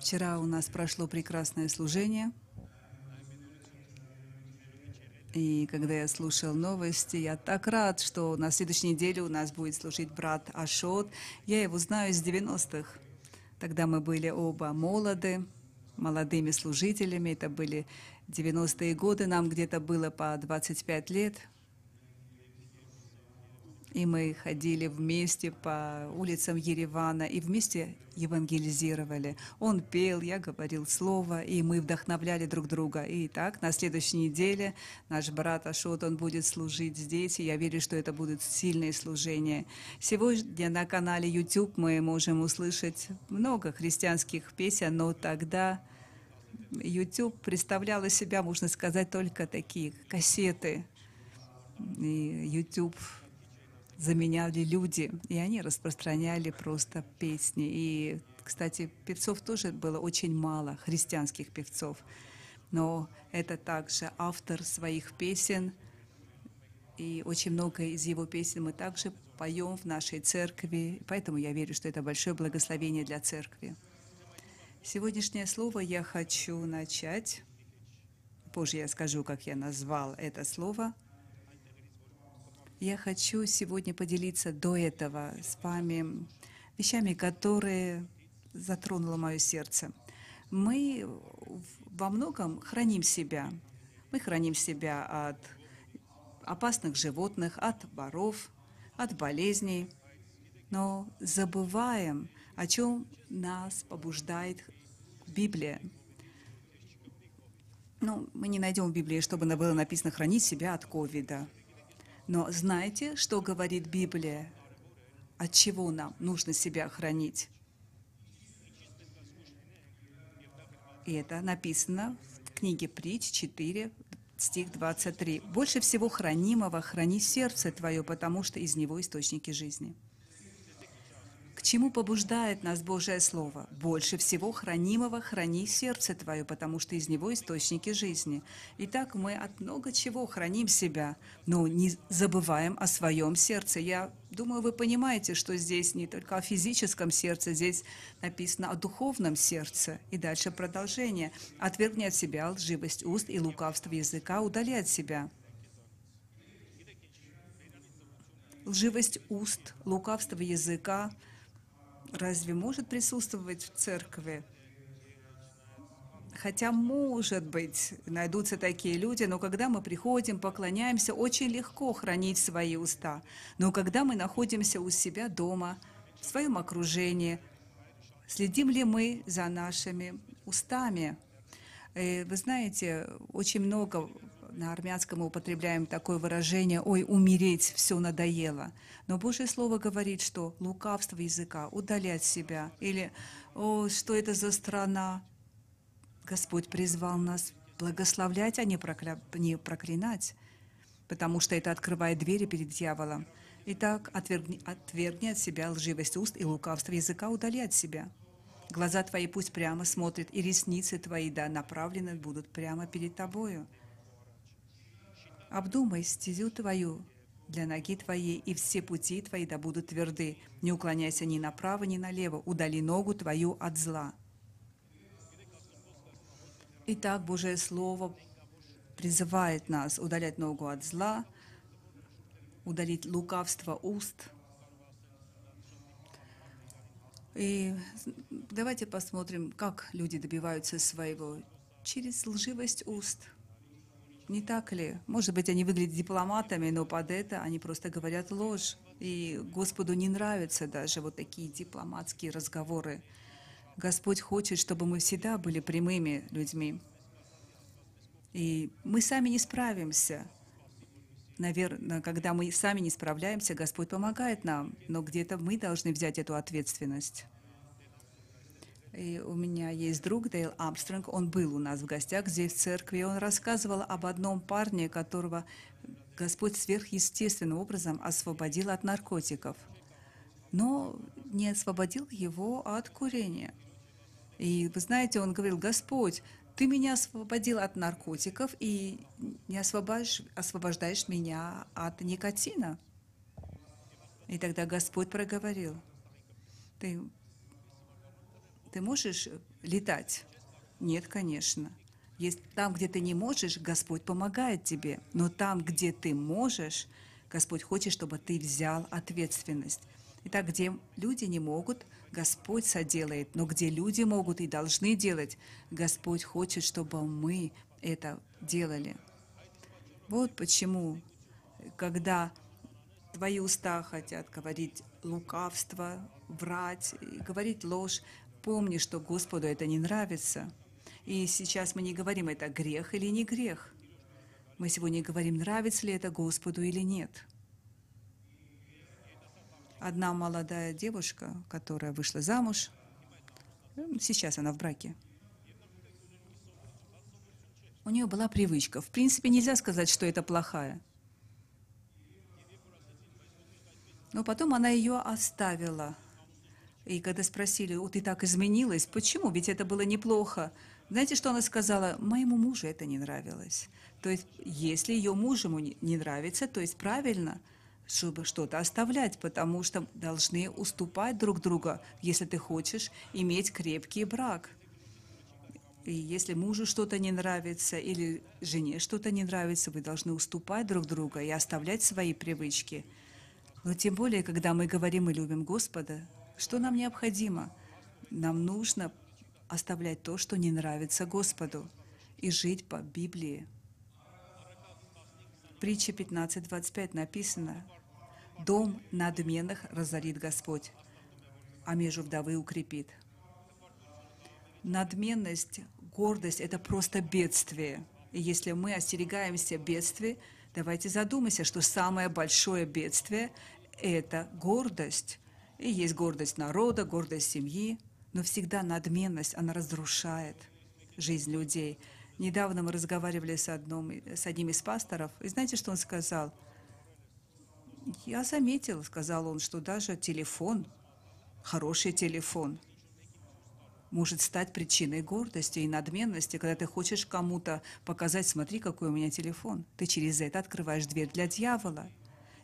Вчера у нас прошло прекрасное служение. И когда я слушал новости, я так рад, что на следующей неделе у нас будет служить брат Ашот. Я его знаю с 90-х. Тогда мы были оба молоды, молодыми служителями. Это были 90-е годы, нам где-то было по 25 лет – и мы ходили вместе по улицам Еревана и вместе евангелизировали. Он пел, я говорил слово, и мы вдохновляли друг друга. И так, на следующей неделе наш брат Ашот, он будет служить здесь, и я верю, что это будет сильное служение. Сегодня на канале YouTube мы можем услышать много христианских песен, но тогда YouTube представлял из себя, можно сказать, только такие кассеты. И YouTube заменяли люди, и они распространяли просто песни. И, кстати, певцов тоже было очень мало, христианских певцов. Но это также автор своих песен, и очень много из его песен мы также поем в нашей церкви, поэтому я верю, что это большое благословение для церкви. Сегодняшнее слово я хочу начать. Позже я скажу, как я назвал это слово – я хочу сегодня поделиться до этого с вами вещами, которые затронуло мое сердце. Мы во многом храним себя. Мы храним себя от опасных животных, от воров, от болезней, но забываем, о чем нас побуждает Библия. Ну, мы не найдем в Библии, чтобы было написано «хранить себя от ковида». Но знаете, что говорит Библия? От чего нам нужно себя хранить? И это написано в книге Притч 4, стих 23. «Больше всего хранимого храни сердце твое, потому что из него источники жизни». Чему побуждает нас Божье Слово? Больше всего хранимого храни сердце твое, потому что из него источники жизни. Итак, мы от много чего храним себя, но не забываем о своем сердце. Я думаю, вы понимаете, что здесь не только о физическом сердце, здесь написано о духовном сердце. И дальше продолжение. Отвергни от себя лживость уст и лукавство языка, удали от себя. Лживость уст, лукавство языка – разве может присутствовать в церкви? Хотя, может быть, найдутся такие люди, но когда мы приходим, поклоняемся, очень легко хранить свои уста. Но когда мы находимся у себя дома, в своем окружении, следим ли мы за нашими устами? И э, вы знаете, очень много на армянском мы употребляем такое выражение «Ой, умереть, все надоело». Но Божье Слово говорит, что лукавство языка удалять себя. Или «О, что это за страна?» Господь призвал нас благословлять, а не, прокля... не проклинать, потому что это открывает двери перед дьяволом. Итак, отвергни, отвергни от себя лживость уст и лукавство языка, удали от себя. Глаза твои пусть прямо смотрят, и ресницы твои, да, направлены будут прямо перед тобою. Обдумай стезю твою для ноги твоей, и все пути твои да будут тверды. Не уклоняйся ни направо, ни налево. Удали ногу твою от зла. Итак, Божие Слово призывает нас удалять ногу от зла, удалить лукавство уст. И давайте посмотрим, как люди добиваются своего через лживость уст – не так ли? Может быть, они выглядят дипломатами, но под это они просто говорят ложь. И Господу не нравятся даже вот такие дипломатские разговоры. Господь хочет, чтобы мы всегда были прямыми людьми. И мы сами не справимся. Наверное, когда мы сами не справляемся, Господь помогает нам, но где-то мы должны взять эту ответственность. И у меня есть друг Дейл Армстронг, он был у нас в гостях здесь в церкви, он рассказывал об одном парне, которого Господь сверхъестественным образом освободил от наркотиков, но не освободил его от курения. И вы знаете, он говорил, Господь, ты меня освободил от наркотиков и не освобождаешь, освобождаешь меня от никотина. И тогда Господь проговорил, ты Ты можешь летать? Нет, конечно. Есть, там, где ты не можешь, Господь помогает тебе. Но там, где ты можешь, Господь хочет, чтобы ты взял ответственность. Итак, где люди не могут, Господь соделает. Но где люди могут и должны делать, Господь хочет, чтобы мы это делали. Вот почему, когда твои уста хотят говорить лукавство, врать, говорить ложь, помни, что Господу это не нравится. И сейчас мы не говорим, это грех или не грех. Мы сегодня говорим, нравится ли это Господу или нет. Одна молодая девушка, которая вышла замуж, сейчас она в браке, у нее была привычка. В принципе, нельзя сказать, что это плохая. Но потом она ее оставила. И когда спросили, о, ты так изменилась, почему? Ведь это было неплохо. Знаете, что она сказала? Моему мужу это не нравилось. То есть, если ее мужу не нравится, то есть правильно, чтобы что-то оставлять, потому что должны уступать друг друга, если ты хочешь иметь крепкий брак. И если мужу что-то не нравится или жене что-то не нравится, вы должны уступать друг друга и оставлять свои привычки. Но тем более, когда мы говорим и любим Господа, что нам необходимо? Нам нужно оставлять то, что не нравится Господу, и жить по Библии. В притче 15.25 написано, «Дом надменных разорит Господь, а межу вдовы укрепит». Надменность, гордость – это просто бедствие. И если мы остерегаемся бедствий, давайте задумаемся, что самое большое бедствие – это гордость. И есть гордость народа, гордость семьи – но всегда надменность, она разрушает жизнь людей. Недавно мы разговаривали с, одном, с одним из пасторов, и знаете, что он сказал? Я заметил, сказал он, что даже телефон, хороший телефон, может стать причиной гордости и надменности, когда ты хочешь кому-то показать, смотри, какой у меня телефон. Ты через это открываешь дверь для дьявола.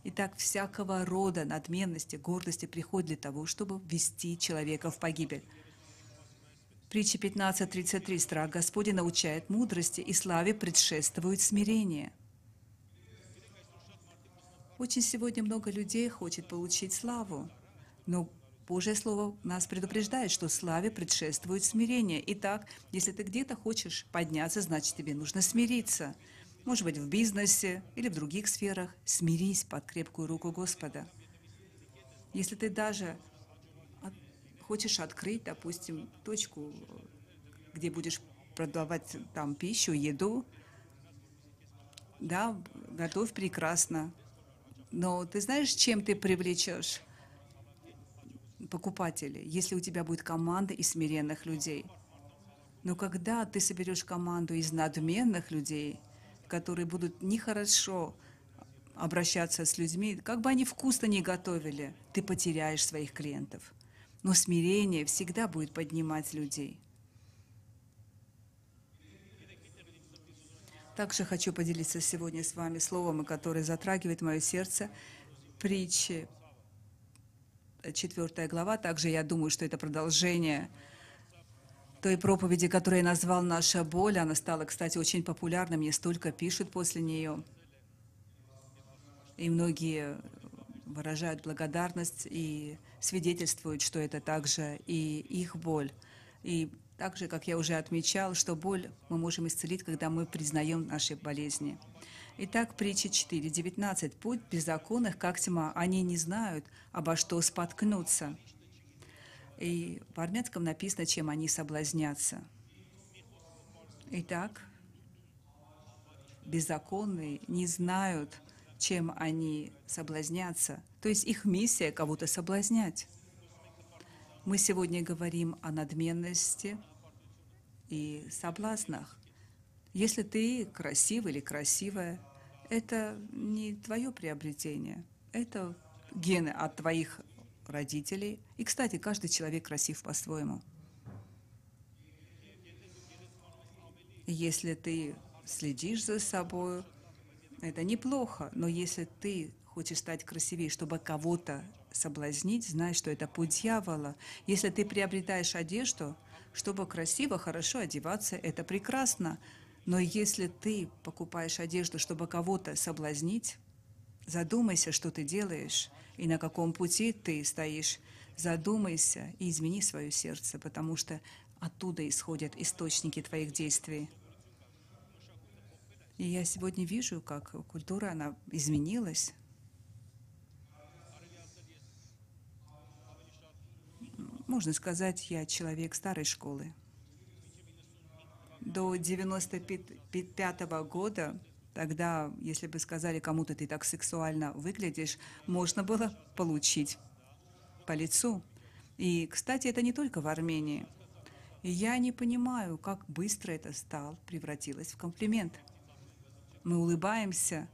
Итак, всякого рода надменности, гордости приходит для того, чтобы ввести человека в погибель. Притча 15.33. Страх Господень научает мудрости, и славе предшествует смирение. Очень сегодня много людей хочет получить славу, но Божье Слово нас предупреждает, что славе предшествует смирение. Итак, если ты где-то хочешь подняться, значит, тебе нужно смириться – может быть, в бизнесе или в других сферах, смирись под крепкую руку Господа. Если ты даже хочешь открыть, допустим, точку, где будешь продавать там пищу, еду, да, готовь прекрасно. Но ты знаешь, чем ты привлечешь покупателей, если у тебя будет команда из смиренных людей? Но когда ты соберешь команду из надменных людей – которые будут нехорошо обращаться с людьми, как бы они вкусно не готовили, ты потеряешь своих клиентов. Но смирение всегда будет поднимать людей. Также хочу поделиться сегодня с вами словом, которое затрагивает мое сердце. Притчи, 4 глава. Также я думаю, что это продолжение той проповеди, которую я назвал «Наша боль». Она стала, кстати, очень популярной, мне столько пишут после нее. И многие выражают благодарность и свидетельствуют, что это также и их боль. И также, как я уже отмечал, что боль мы можем исцелить, когда мы признаем наши болезни. Итак, притча 4.19. «Путь беззаконных, как тьма, они не знают, обо что споткнуться». И в армянском написано, чем они соблазнятся. Итак, беззаконные не знают, чем они соблазнятся. То есть их миссия кого-то соблазнять. Мы сегодня говорим о надменности и соблазнах. Если ты красивый или красивая, это не твое приобретение, это гены от твоих родителей. И, кстати, каждый человек красив по-своему. Если ты следишь за собой, это неплохо, но если ты хочешь стать красивее, чтобы кого-то соблазнить, знай, что это путь дьявола. Если ты приобретаешь одежду, чтобы красиво, хорошо одеваться, это прекрасно. Но если ты покупаешь одежду, чтобы кого-то соблазнить, задумайся, что ты делаешь и на каком пути ты стоишь. Задумайся и измени свое сердце, потому что оттуда исходят источники твоих действий. И я сегодня вижу, как культура, она изменилась. Можно сказать, я человек старой школы. До 95 -го года, тогда, если бы сказали кому-то, ты так сексуально выглядишь, можно было получить по лицу. И, кстати, это не только в Армении. Я не понимаю, как быстро это стало, превратилось в комплимент – мы улыбаемся.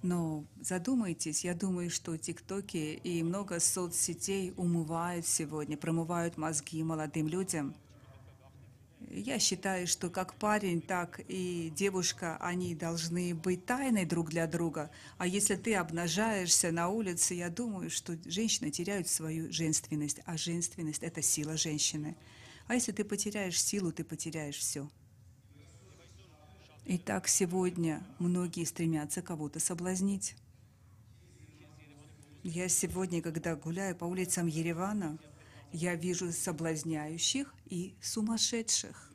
Но задумайтесь, я думаю, что тиктоки и много соцсетей умывают сегодня, промывают мозги молодым людям. Я считаю, что как парень, так и девушка, они должны быть тайной друг для друга. А если ты обнажаешься на улице, я думаю, что женщины теряют свою женственность. А женственность – это сила женщины. А если ты потеряешь силу, ты потеряешь все. Итак, сегодня многие стремятся кого-то соблазнить. Я сегодня, когда гуляю по улицам Еревана, я вижу соблазняющих и сумасшедших.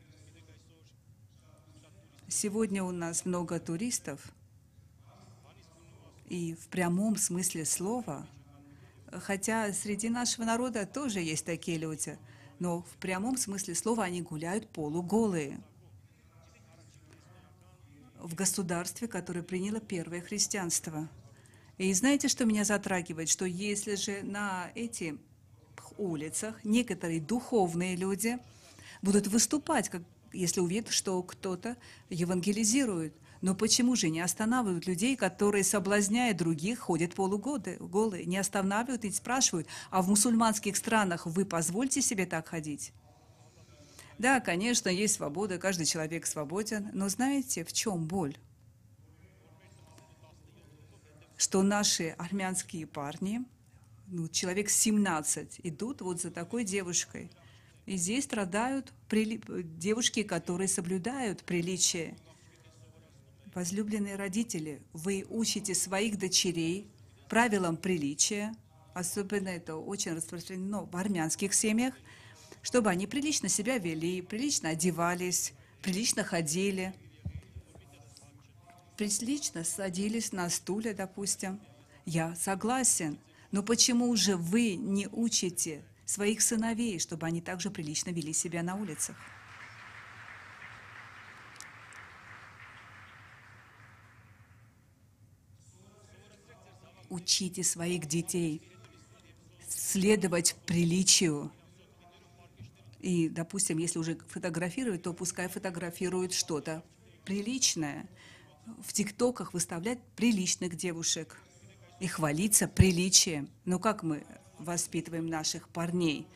Сегодня у нас много туристов, и в прямом смысле слова, хотя среди нашего народа тоже есть такие люди, но в прямом смысле слова они гуляют полуголые – в государстве, которое приняло первое христианство. И знаете, что меня затрагивает? Что если же на этих улицах некоторые духовные люди будут выступать, как, если увидят, что кто-то евангелизирует, но почему же не останавливают людей, которые, соблазняя других, ходят полугоды голые, не останавливают и спрашивают, а в мусульманских странах вы позвольте себе так ходить? Да, конечно, есть свобода, каждый человек свободен, но знаете, в чем боль? Что наши армянские парни, ну, человек 17, идут вот за такой девушкой. И здесь страдают прили... девушки, которые соблюдают приличие. Возлюбленные родители, вы учите своих дочерей правилам приличия, особенно это очень распространено в армянских семьях – чтобы они прилично себя вели, прилично одевались, прилично ходили, прилично садились на стуле, допустим. Я согласен, но почему же вы не учите своих сыновей, чтобы они также прилично вели себя на улицах? Учите своих детей следовать приличию, и, допустим, если уже фотографировать, то пускай фотографируют что-то приличное. В ТикТоках выставлять приличных девушек и хвалиться приличием. Но как мы воспитываем наших парней?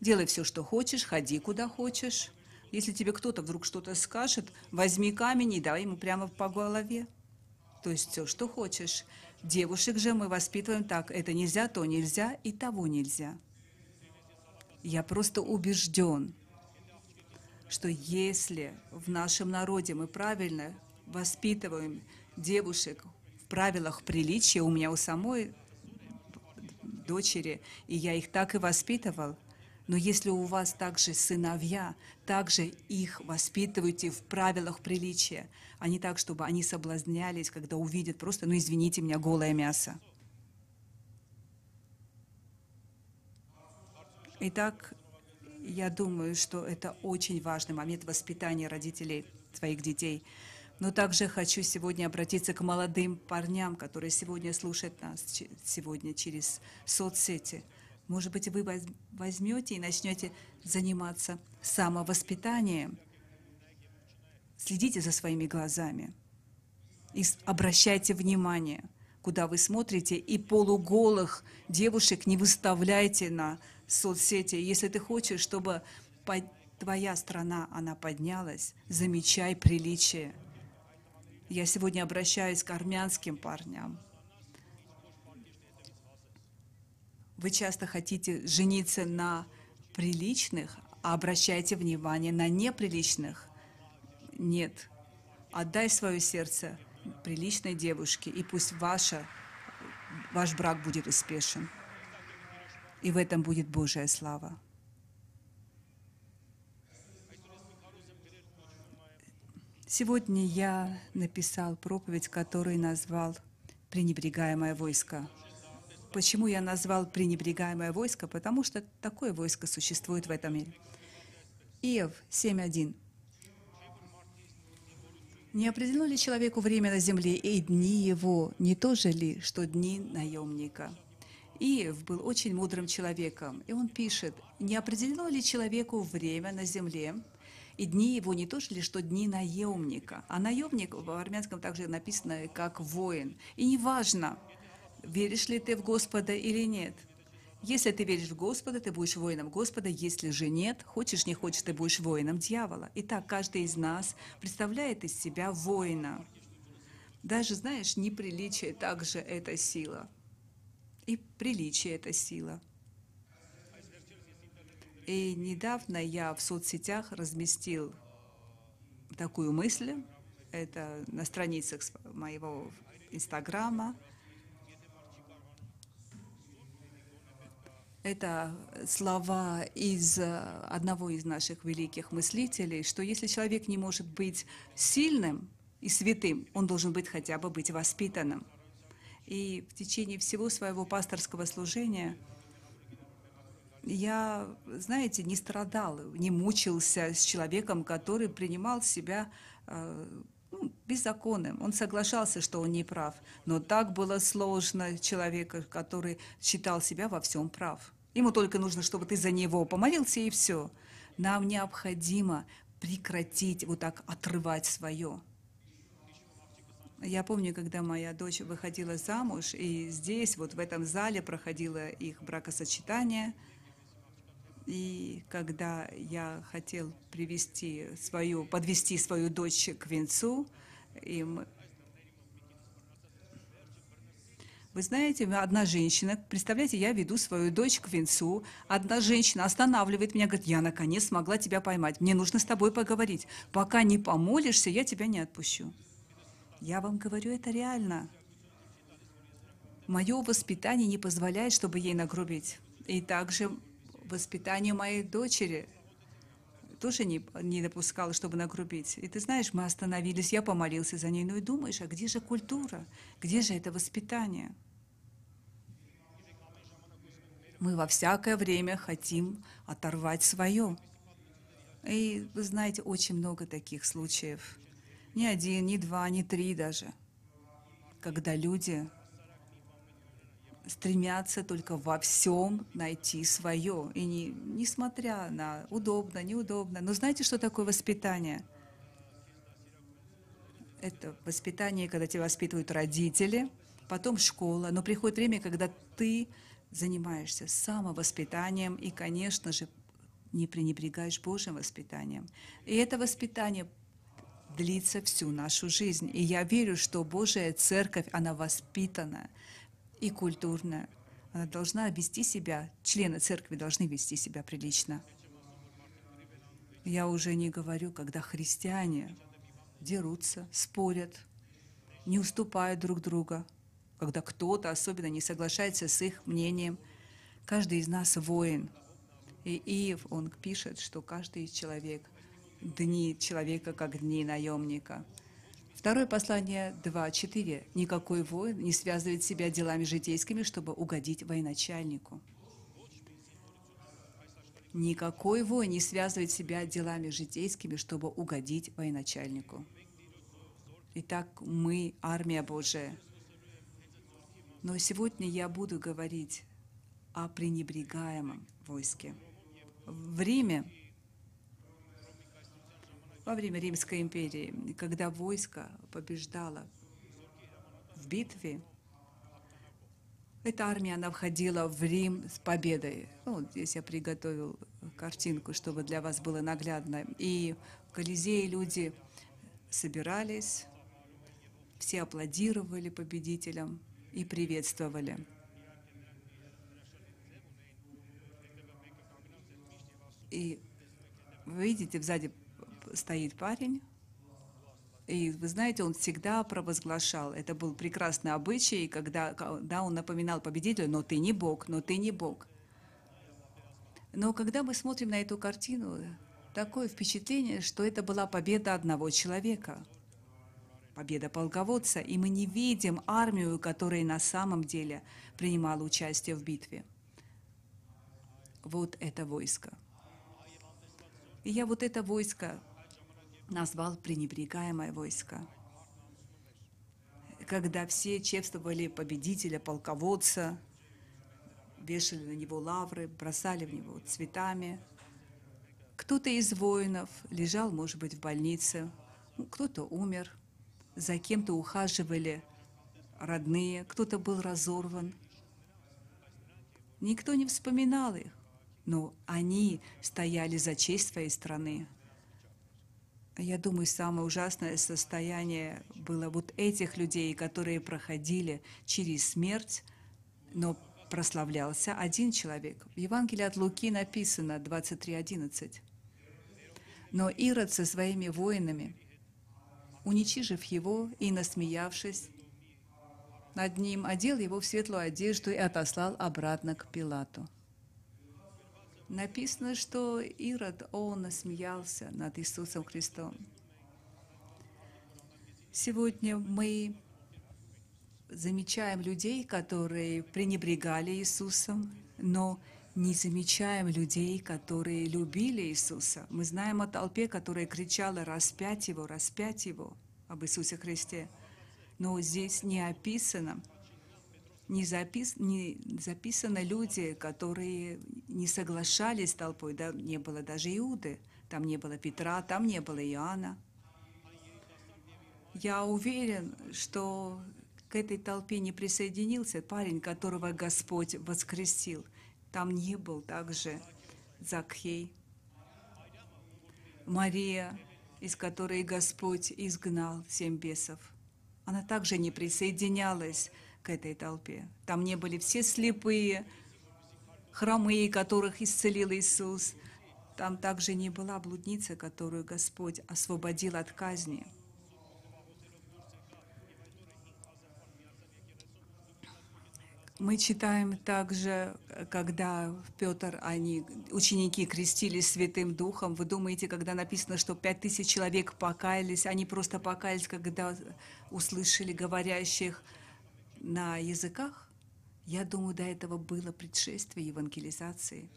Делай все, что хочешь, ходи куда хочешь. Если тебе кто-то вдруг что-то скажет, возьми камень и дай ему прямо по голове. То есть все, что хочешь. Девушек же мы воспитываем так, это нельзя, то нельзя и того нельзя. Я просто убежден, что если в нашем народе мы правильно воспитываем девушек в правилах приличия, у меня у самой дочери, и я их так и воспитывал, но если у вас также сыновья, также их воспитывайте в правилах приличия, а не так, чтобы они соблазнялись, когда увидят просто, ну извините меня, голое мясо. Итак, я думаю, что это очень важный момент воспитания родителей своих детей. Но также хочу сегодня обратиться к молодым парням, которые сегодня слушают нас сегодня через соцсети. Может быть, вы возьмете и начнете заниматься самовоспитанием. Следите за своими глазами и обращайте внимание, куда вы смотрите, и полуголых девушек не выставляйте на соцсети. Если ты хочешь, чтобы твоя страна, она поднялась, замечай приличие. Я сегодня обращаюсь к армянским парням. Вы часто хотите жениться на приличных, а обращайте внимание на неприличных. Нет. Отдай свое сердце приличной девушке, и пусть ваша, ваш брак будет успешен. И в этом будет Божья слава. Сегодня я написал проповедь, которую назвал «Пренебрегаемое войско». Почему я назвал «Пренебрегаемое войско»? Потому что такое войско существует в этом мире. Иов 7.1. Не определено ли человеку время на земле, и дни его не то же ли, что дни наемника? Иев был очень мудрым человеком, и он пишет, не определено ли человеку время на земле, и дни его не то ли, что дни наемника. А наемник в армянском также написано как воин. И неважно, веришь ли ты в Господа или нет – если ты веришь в Господа, ты будешь воином Господа. Если же нет, хочешь, не хочешь, ты будешь воином дьявола. Итак, каждый из нас представляет из себя воина. Даже, знаешь, неприличие также это сила. И приличие – это сила. И недавно я в соцсетях разместил такую мысль, это на страницах моего Инстаграма, Это слова из э, одного из наших великих мыслителей, что если человек не может быть сильным и святым, он должен быть хотя бы быть воспитанным. И в течение всего своего пасторского служения я, знаете, не страдал, не мучился с человеком, который принимал себя э, ну, беззаконным. Он соглашался, что он не прав. Но так было сложно человека, который считал себя во всем прав. Ему только нужно, чтобы ты за него помолился, и все. Нам необходимо прекратить вот так отрывать свое. Я помню, когда моя дочь выходила замуж, и здесь, вот в этом зале, проходило их бракосочетание. И когда я хотел привести свою, подвести свою дочь к венцу, и мы, Вы знаете, одна женщина, представляете, я веду свою дочь к венцу, одна женщина останавливает меня, говорит, я наконец смогла тебя поймать, мне нужно с тобой поговорить. Пока не помолишься, я тебя не отпущу. Я вам говорю, это реально. Мое воспитание не позволяет, чтобы ей нагрубить. И также воспитание моей дочери тоже не, не допускала, чтобы нагрубить. И ты знаешь, мы остановились, я помолился за ней. Ну и думаешь, а где же культура? Где же это воспитание? Мы во всякое время хотим оторвать свое. И вы знаете, очень много таких случаев. Ни один, ни два, ни три даже. Когда люди стремятся только во всем найти свое. И не, несмотря на удобно, неудобно. Но знаете, что такое воспитание? Это воспитание, когда тебя воспитывают родители, потом школа. Но приходит время, когда ты занимаешься самовоспитанием и, конечно же, не пренебрегаешь Божьим воспитанием. И это воспитание длится всю нашу жизнь. И я верю, что Божья Церковь, она воспитана и культурная. Она должна вести себя, члены Церкви должны вести себя прилично. Я уже не говорю, когда христиане дерутся, спорят, не уступают друг друга – когда кто-то особенно не соглашается с их мнением. Каждый из нас воин. И Иев, он пишет, что каждый человек, дни человека, как дни наемника. Второе послание 2.4. Никакой воин не связывает себя делами житейскими, чтобы угодить военачальнику. Никакой воин не связывает себя делами житейскими, чтобы угодить военачальнику. Итак, мы армия Божия. Но сегодня я буду говорить о пренебрегаемом войске. В Риме, во время Римской империи, когда войско побеждало в битве, эта армия, она входила в Рим с победой. Ну, здесь я приготовил картинку, чтобы для вас было наглядно. И в Колизее люди собирались, все аплодировали победителям и приветствовали. И вы видите, сзади стоит парень, и вы знаете, он всегда провозглашал, это был прекрасный обычай, когда, когда он напоминал победителю, но ты не Бог, но ты не Бог. Но когда мы смотрим на эту картину, такое впечатление, что это была победа одного человека, победа полководца, и мы не видим армию, которая на самом деле принимала участие в битве. Вот это войско. И я вот это войско назвал пренебрегаемое войско. Когда все чествовали победителя, полководца, вешали на него лавры, бросали в него цветами. Кто-то из воинов лежал, может быть, в больнице, кто-то умер, за кем-то ухаживали родные, кто-то был разорван. Никто не вспоминал их, но они стояли за честь своей страны. Я думаю, самое ужасное состояние было вот этих людей, которые проходили через смерть, но прославлялся один человек. В Евангелии от Луки написано 23.11. Но Ирод со своими воинами, уничижив его и насмеявшись над ним, одел его в светлую одежду и отослал обратно к Пилату. Написано, что Ирод, он насмеялся над Иисусом Христом. Сегодня мы замечаем людей, которые пренебрегали Иисусом, но не замечаем людей, которые любили Иисуса. Мы знаем о толпе, которая кричала «распять Его, распять Его» об Иисусе Христе. Но здесь не описано – не, запис, не записаны люди, которые не соглашались с толпой, да, не было даже Иуды, там не было Петра, там не было Иоанна. Я уверен, что к этой толпе не присоединился парень, которого Господь воскресил. Там не был также Закхей, Мария, из которой Господь изгнал семь бесов. Она также не присоединялась к этой толпе. Там не были все слепые, хромые, которых исцелил Иисус. Там также не была блудница, которую Господь освободил от казни. Мы читаем также, когда Петр, они, ученики крестились Святым Духом. Вы думаете, когда написано, что пять тысяч человек покаялись, они просто покаялись, когда услышали говорящих на языках, я думаю, до этого было предшествие евангелизации,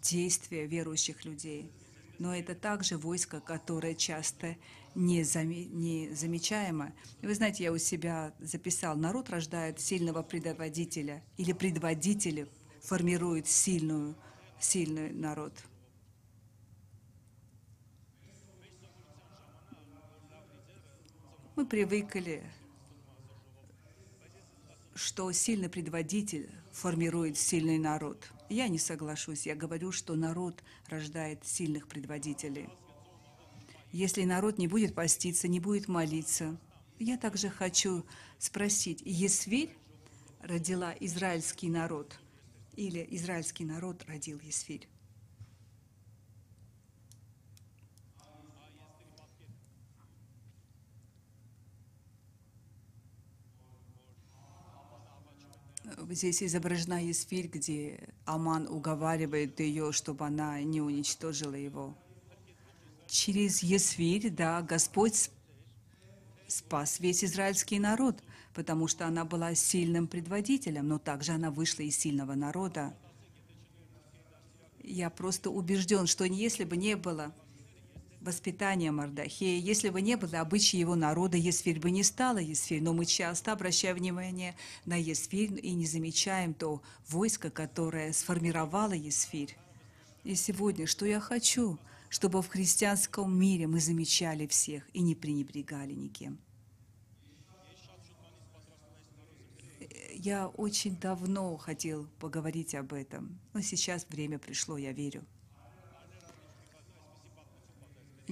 действия верующих людей. Но это также войско, которое часто не, заме, замечаемо. Вы знаете, я у себя записал, народ рождает сильного предводителя, или предводители формируют сильную, сильный народ. Мы привыкли что сильный предводитель формирует сильный народ. Я не соглашусь. Я говорю, что народ рождает сильных предводителей. Если народ не будет поститься, не будет молиться, я также хочу спросить, Есвирь родила израильский народ или израильский народ родил Есфирь? Здесь изображена Есфирь, где Аман уговаривает ее, чтобы она не уничтожила его. Через Есфирь, да, Господь спас весь израильский народ, потому что она была сильным предводителем, но также она вышла из сильного народа. Я просто убежден, что если бы не было воспитания Мардахея. Если бы не было обычаи его народа, Есфирь бы не стала Есфирь. Но мы часто обращаем внимание на Есфирь и не замечаем то войско, которое сформировало Есфирь. И сегодня, что я хочу, чтобы в христианском мире мы замечали всех и не пренебрегали никем. Я очень давно хотел поговорить об этом, но сейчас время пришло, я верю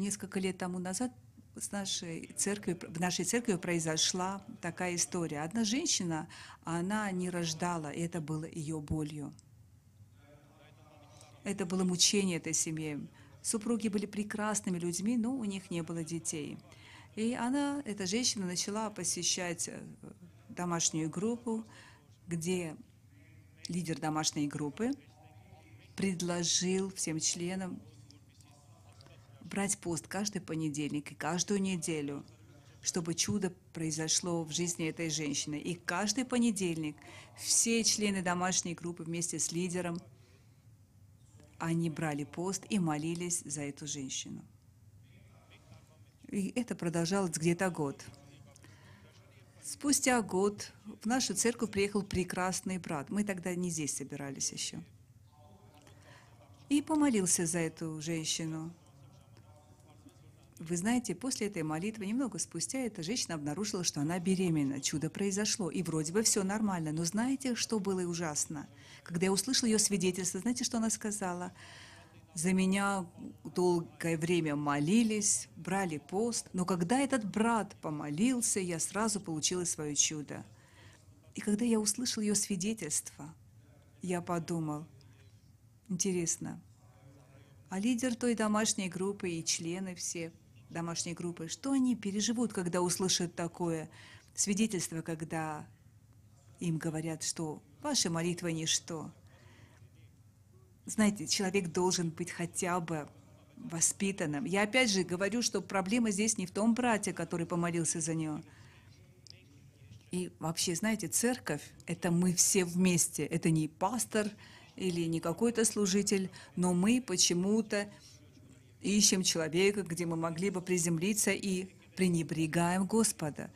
несколько лет тому назад с нашей церкви, в нашей церкви произошла такая история. Одна женщина, она не рождала, и это было ее болью. Это было мучение этой семьи. Супруги были прекрасными людьми, но у них не было детей. И она, эта женщина, начала посещать э, домашнюю группу, где лидер домашней группы предложил всем членам брать пост каждый понедельник и каждую неделю, чтобы чудо произошло в жизни этой женщины. И каждый понедельник все члены домашней группы вместе с лидером, они брали пост и молились за эту женщину. И это продолжалось где-то год. Спустя год в нашу церковь приехал прекрасный брат. Мы тогда не здесь собирались еще. И помолился за эту женщину. Вы знаете, после этой молитвы, немного спустя, эта женщина обнаружила, что она беременна. Чудо произошло, и вроде бы все нормально. Но знаете, что было ужасно? Когда я услышала ее свидетельство, знаете, что она сказала? За меня долгое время молились, брали пост, но когда этот брат помолился, я сразу получила свое чудо. И когда я услышал ее свидетельство, я подумал, интересно, а лидер той домашней группы и члены все домашней группы, что они переживут, когда услышат такое свидетельство, когда им говорят, что ваша молитва – ничто. Знаете, человек должен быть хотя бы воспитанным. Я опять же говорю, что проблема здесь не в том брате, который помолился за нее. И вообще, знаете, церковь – это мы все вместе. Это не пастор или не какой-то служитель, но мы почему-то ищем человека, где мы могли бы приземлиться и пренебрегаем Господа.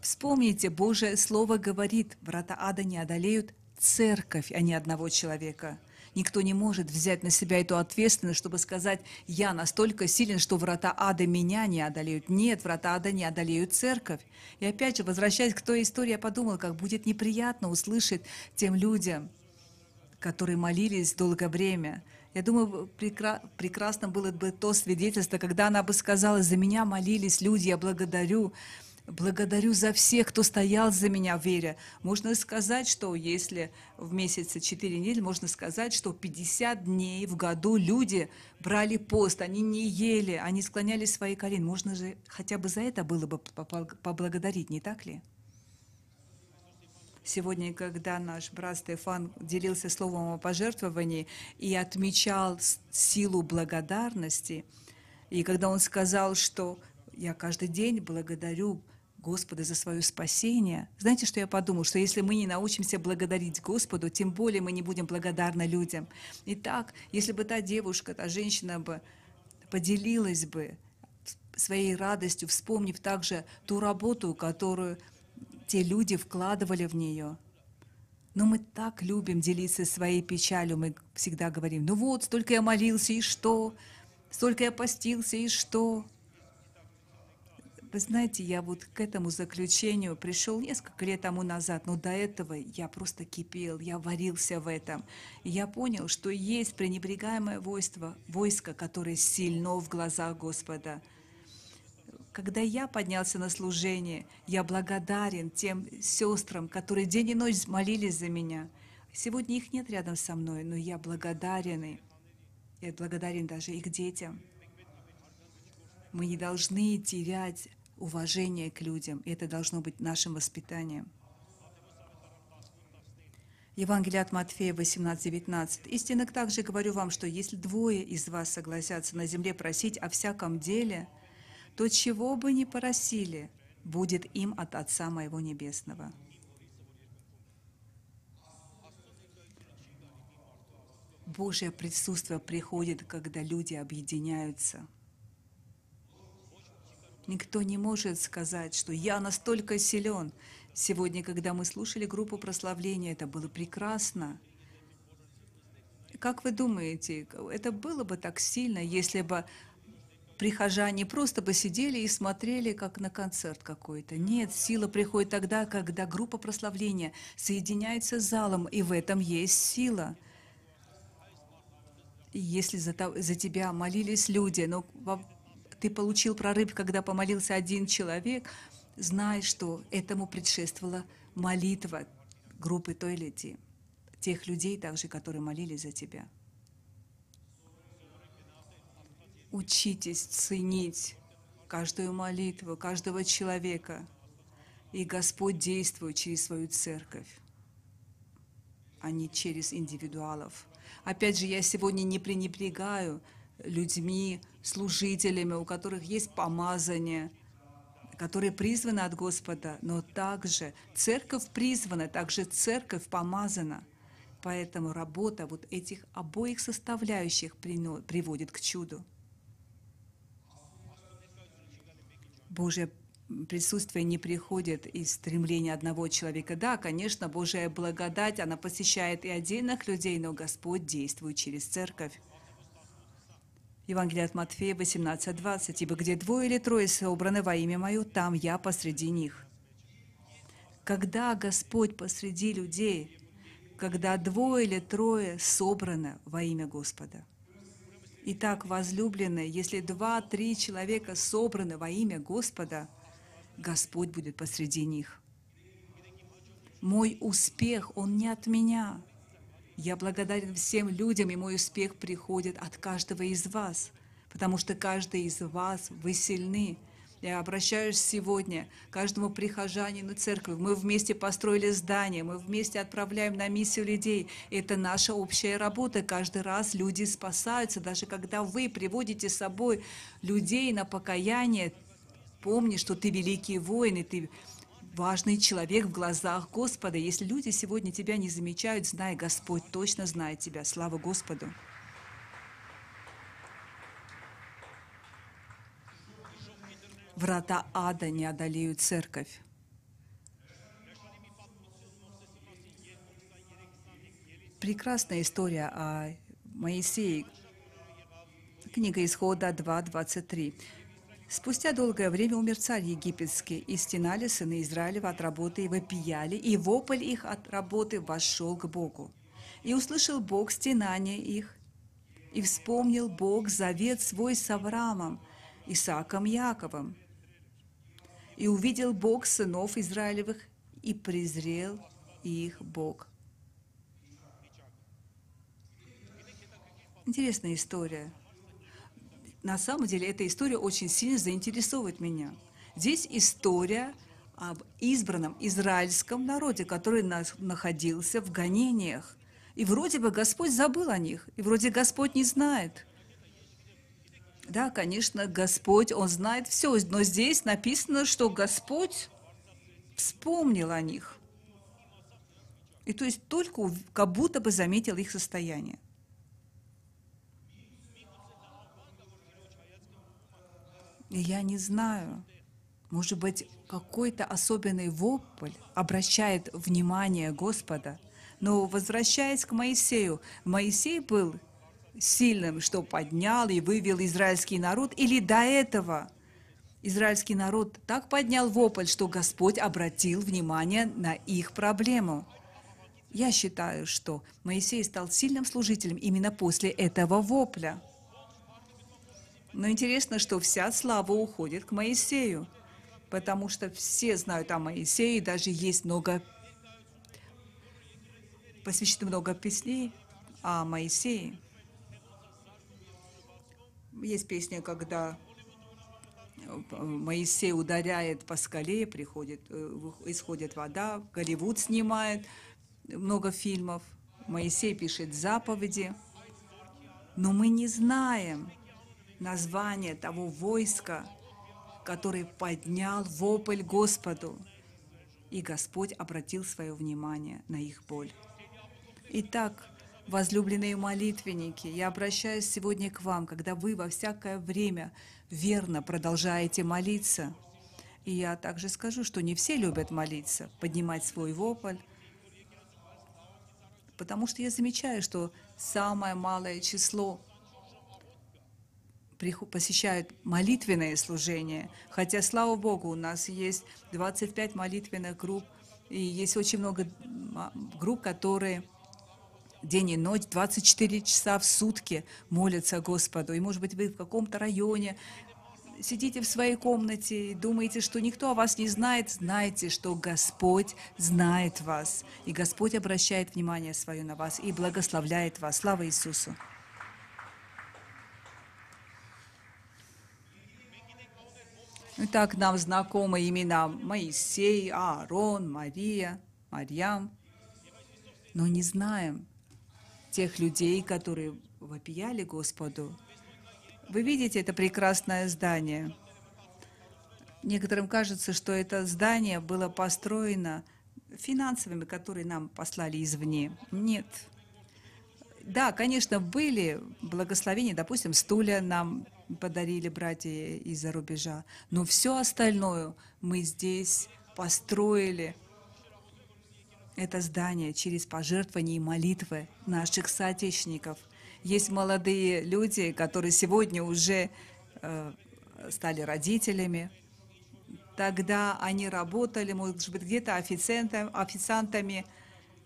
Вспомните, Божье Слово говорит, врата ада не одолеют церковь, а не одного человека. Никто не может взять на себя эту ответственность, чтобы сказать, я настолько силен, что врата ада меня не одолеют. Нет, врата ада не одолеют церковь. И опять же, возвращаясь к той истории, я подумала, как будет неприятно услышать тем людям, которые молились долгое время – я думаю, прекра- прекрасно было бы то свидетельство, когда она бы сказала, за меня молились люди, я благодарю, благодарю за всех, кто стоял за меня в вере. Можно сказать, что если в месяце 4 недели, можно сказать, что 50 дней в году люди брали пост, они не ели, они склоняли свои колени. Можно же хотя бы за это было бы поблагодарить, не так ли? Сегодня, когда наш брат Стефан делился словом о пожертвовании и отмечал силу благодарности, и когда он сказал, что я каждый день благодарю Господа за свое спасение. Знаете, что я подумал? Что если мы не научимся благодарить Господу, тем более мы не будем благодарны людям. Итак, если бы та девушка, та женщина бы поделилась бы своей радостью, вспомнив также ту работу, которую те люди вкладывали в нее. Но мы так любим делиться своей печалью. Мы всегда говорим, ну вот, столько я молился, и что? Столько я постился, и что? Вы знаете, я вот к этому заключению пришел несколько лет тому назад, но до этого я просто кипел, я варился в этом. И я понял, что есть пренебрегаемое войство, войско, которое сильно в глазах Господа – когда я поднялся на служение, я благодарен тем сестрам, которые день и ночь молились за меня. Сегодня их нет рядом со мной, но я благодарен. Я благодарен даже их детям. Мы не должны терять уважение к людям. И это должно быть нашим воспитанием. Евангелие от Матфея 18:19. «Истинно также говорю вам, что если двое из вас согласятся на земле просить о всяком деле – то чего бы ни просили, будет им от Отца Моего Небесного. Божье присутствие приходит, когда люди объединяются. Никто не может сказать, что я настолько силен. Сегодня, когда мы слушали группу прославления, это было прекрасно. Как вы думаете, это было бы так сильно, если бы прихожане просто посидели и смотрели, как на концерт какой-то. Нет, сила приходит тогда, когда группа прославления соединяется с залом, и в этом есть сила. Если за, за тебя молились люди, но ты получил прорыв, когда помолился один человек, знай, что этому предшествовала молитва группы той или тех людей также, которые молились за тебя. Учитесь ценить каждую молитву, каждого человека. И Господь действует через свою церковь, а не через индивидуалов. Опять же, я сегодня не пренебрегаю людьми, служителями, у которых есть помазание, которые призваны от Господа, но также церковь призвана, также церковь помазана. Поэтому работа вот этих обоих составляющих приводит к чуду. Божье присутствие не приходит из стремления одного человека. Да, конечно, Божья благодать, она посещает и отдельных людей, но Господь действует через церковь. Евангелие от Матфея 18:20. «Ибо где двое или трое собраны во имя Мое, там я посреди них». Когда Господь посреди людей, когда двое или трое собраны во имя Господа. Итак, возлюбленные, если два-три человека собраны во имя Господа, Господь будет посреди них. Мой успех, он не от меня – я благодарен всем людям, и мой успех приходит от каждого из вас, потому что каждый из вас, вы сильны. Я обращаюсь сегодня к каждому прихожанину церкви. Мы вместе построили здание, мы вместе отправляем на миссию людей. Это наша общая работа. Каждый раз люди спасаются, даже когда вы приводите с собой людей на покаяние. Помни, что ты великий воин, и ты важный человек в глазах Господа. Если люди сегодня тебя не замечают, знай, Господь точно знает тебя. Слава Господу! Врата ада не одолеют церковь. Прекрасная история о Моисее. Книга Исхода 2.23. Спустя долгое время умер царь египетский, и стенали сыны Израилева от работы и вопияли, и вопль их от работы вошел к Богу. И услышал Бог стенание их, и вспомнил Бог завет свой с Авраамом, Исааком Яковом. И увидел Бог сынов Израилевых, и презрел их Бог. Интересная история – на самом деле эта история очень сильно заинтересовывает меня. Здесь история об избранном израильском народе, который находился в гонениях. И вроде бы Господь забыл о них, и вроде Господь не знает. Да, конечно, Господь, Он знает все, но здесь написано, что Господь вспомнил о них. И то есть только как будто бы заметил их состояние. И я не знаю, может быть, какой-то особенный вопль обращает внимание Господа. Но возвращаясь к Моисею, Моисей был сильным, что поднял и вывел израильский народ, или до этого израильский народ так поднял вопль, что Господь обратил внимание на их проблему. Я считаю, что Моисей стал сильным служителем именно после этого вопля. Но интересно, что вся слава уходит к Моисею, потому что все знают о Моисее, даже есть много, посвящено много песней о Моисее. Есть песня, когда Моисей ударяет по скале, приходит, э, исходит вода, Голливуд снимает много фильмов, Моисей пишет заповеди, но мы не знаем, название того войска, который поднял вопль Господу, и Господь обратил свое внимание на их боль. Итак, возлюбленные молитвенники, я обращаюсь сегодня к вам, когда вы во всякое время верно продолжаете молиться. И я также скажу, что не все любят молиться, поднимать свой вопль, потому что я замечаю, что самое малое число посещают молитвенное служение. Хотя, слава Богу, у нас есть 25 молитвенных групп, и есть очень много групп, которые день и ночь, 24 часа в сутки молятся Господу. И, может быть, вы в каком-то районе сидите в своей комнате и думаете, что никто о вас не знает, знайте, что Господь знает вас. И Господь обращает внимание свое на вас и благословляет вас. Слава Иисусу! Итак, нам знакомы имена Моисей, Аарон, Мария, Марьям, но не знаем тех людей, которые вопияли Господу. Вы видите это прекрасное здание. Некоторым кажется, что это здание было построено финансовыми, которые нам послали извне. Нет. Да, конечно, были благословения, допустим, стулья нам подарили братья из-за рубежа, но все остальное мы здесь построили это здание через пожертвования и молитвы наших соотечественников. Есть молодые люди, которые сегодня уже э, стали родителями, Тогда они работали, может быть, где-то официантами, официантами.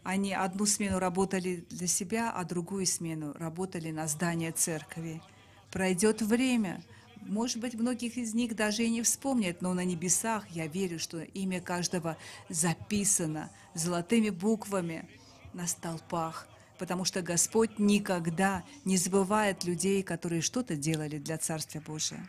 Они одну смену работали для себя, а другую смену работали на здание церкви. Пройдет время, может быть, многих из них даже и не вспомнят, но на небесах я верю, что имя каждого записано золотыми буквами на столпах, потому что Господь никогда не забывает людей, которые что-то делали для Царствия Божия.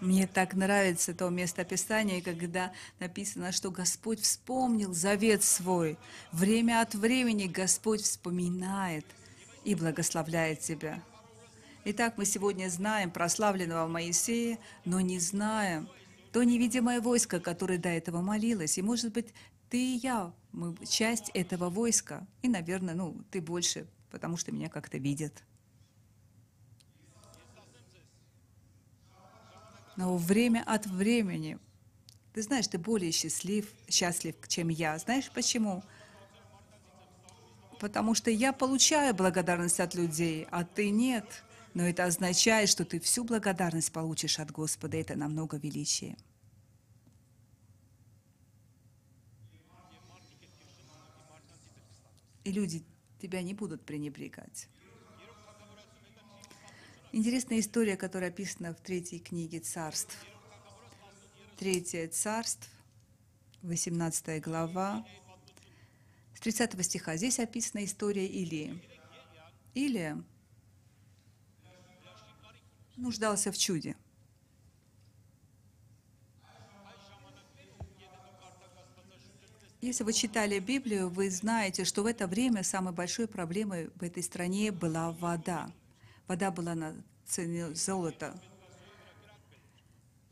Мне так нравится то местописание, когда написано, что Господь вспомнил завет свой. Время от времени Господь вспоминает и благословляет тебя. Итак, мы сегодня знаем прославленного Моисея, но не знаем то невидимое войско, которое до этого молилось. И, может быть, ты и я, мы часть этого войска. И, наверное, ну, ты больше, потому что меня как-то видят. Но время от времени, ты знаешь, ты более счастлив, счастлив, чем я. Знаешь почему? Потому что я получаю благодарность от людей, а ты нет. Но это означает, что ты всю благодарность получишь от Господа. Это намного величие. И люди тебя не будут пренебрегать. Интересная история, которая описана в третьей книге царств. Третье царств, 18 глава, 30 стиха. Здесь описана история Илии. Илия нуждался в чуде. Если вы читали Библию, вы знаете, что в это время самой большой проблемой в этой стране была вода – Вода была на цене золота.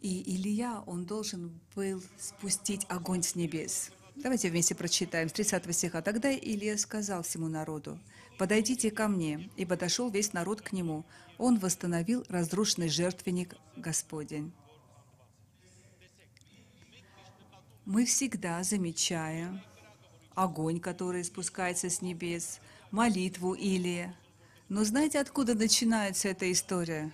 И Илья, он должен был спустить огонь с небес. Давайте вместе прочитаем с 30 стиха. «Тогда Илья сказал всему народу, «Подойдите ко мне». И подошел весь народ к нему. Он восстановил разрушенный жертвенник Господень. Мы всегда замечаем огонь, который спускается с небес, молитву Илия, но знаете, откуда начинается эта история?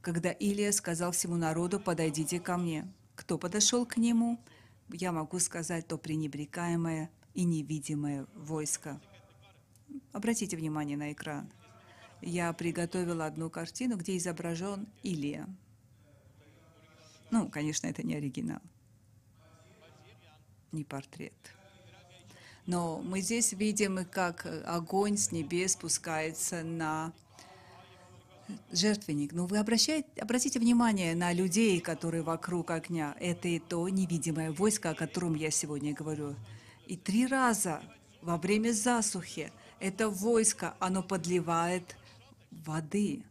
Когда Илия сказал всему народу, подойдите ко мне. Кто подошел к нему? Я могу сказать, то пренебрекаемое и невидимое войско. Обратите внимание на экран. Я приготовила одну картину, где изображен Илия. Ну, конечно, это не оригинал, не портрет. Но мы здесь видим, как огонь с небес спускается на жертвенник. Но вы обращайте, обратите внимание на людей, которые вокруг огня. Это и то невидимое войско, о котором я сегодня говорю. И три раза во время засухи это войско, оно подливает воды.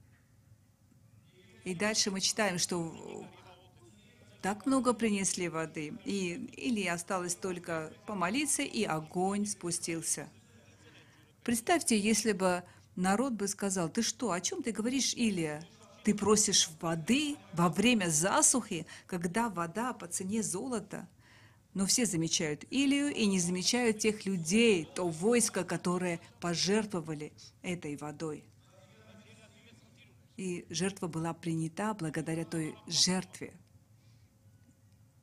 И дальше мы читаем, что так много принесли воды, и или осталось только помолиться, и огонь спустился. Представьте, если бы народ бы сказал, ты что, о чем ты говоришь, Илия? Ты просишь воды во время засухи, когда вода по цене золота? Но все замечают Илию и не замечают тех людей, то войско, которые пожертвовали этой водой. И жертва была принята благодаря той жертве,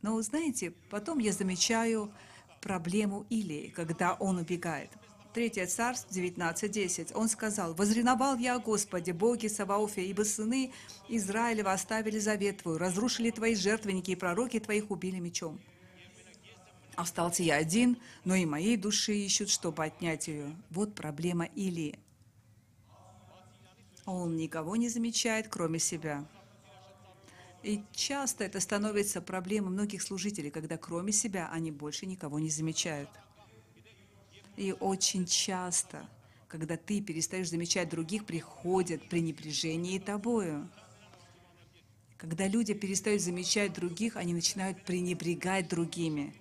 но, знаете, потом я замечаю проблему Илии, когда он убегает. Третье царство 19.10. Он сказал, «Возреновал я о Господе, Боге Саваофе, ибо сыны Израилева оставили завет Твой, разрушили Твои жертвенники, и пророки Твоих убили мечом. Остался я один, но и моей души ищут, чтобы отнять ее». Вот проблема Илии. Он никого не замечает, кроме себя. И часто это становится проблемой многих служителей, когда кроме себя они больше никого не замечают. И очень часто, когда ты перестаешь замечать других, приходят пренебрежение тобою. Когда люди перестают замечать других, они начинают пренебрегать другими.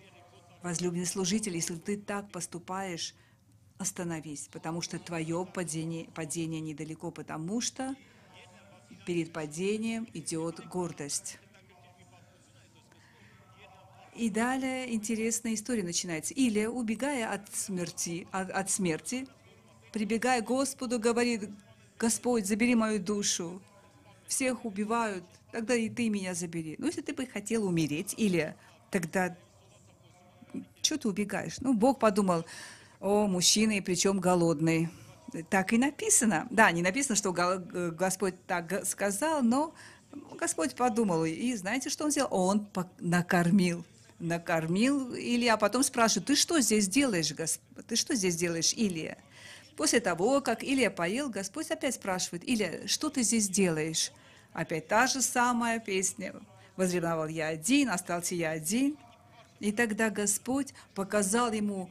Возлюбленный служитель, если ты так поступаешь, остановись, потому что твое падение, падение недалеко, потому что перед падением идет гордость. И далее интересная история начинается. Или, убегая от смерти, от, от смерти, прибегая к Господу, говорит, Господь, забери мою душу. Всех убивают, тогда и ты меня забери. Ну, если ты бы хотел умереть, или тогда что ты убегаешь? Ну, Бог подумал, о, мужчина, и причем голодный. Так и написано. Да, не написано, что Господь так сказал, но Господь подумал, и знаете, что Он сделал? Он накормил. Накормил Илья, а потом спрашивает, ты что здесь делаешь, Господь? Ты что здесь делаешь, Илья? После того, как Илья поел, Господь опять спрашивает, Илья, что ты здесь делаешь? Опять та же самая песня. Возревновал я один, остался я один. И тогда Господь показал ему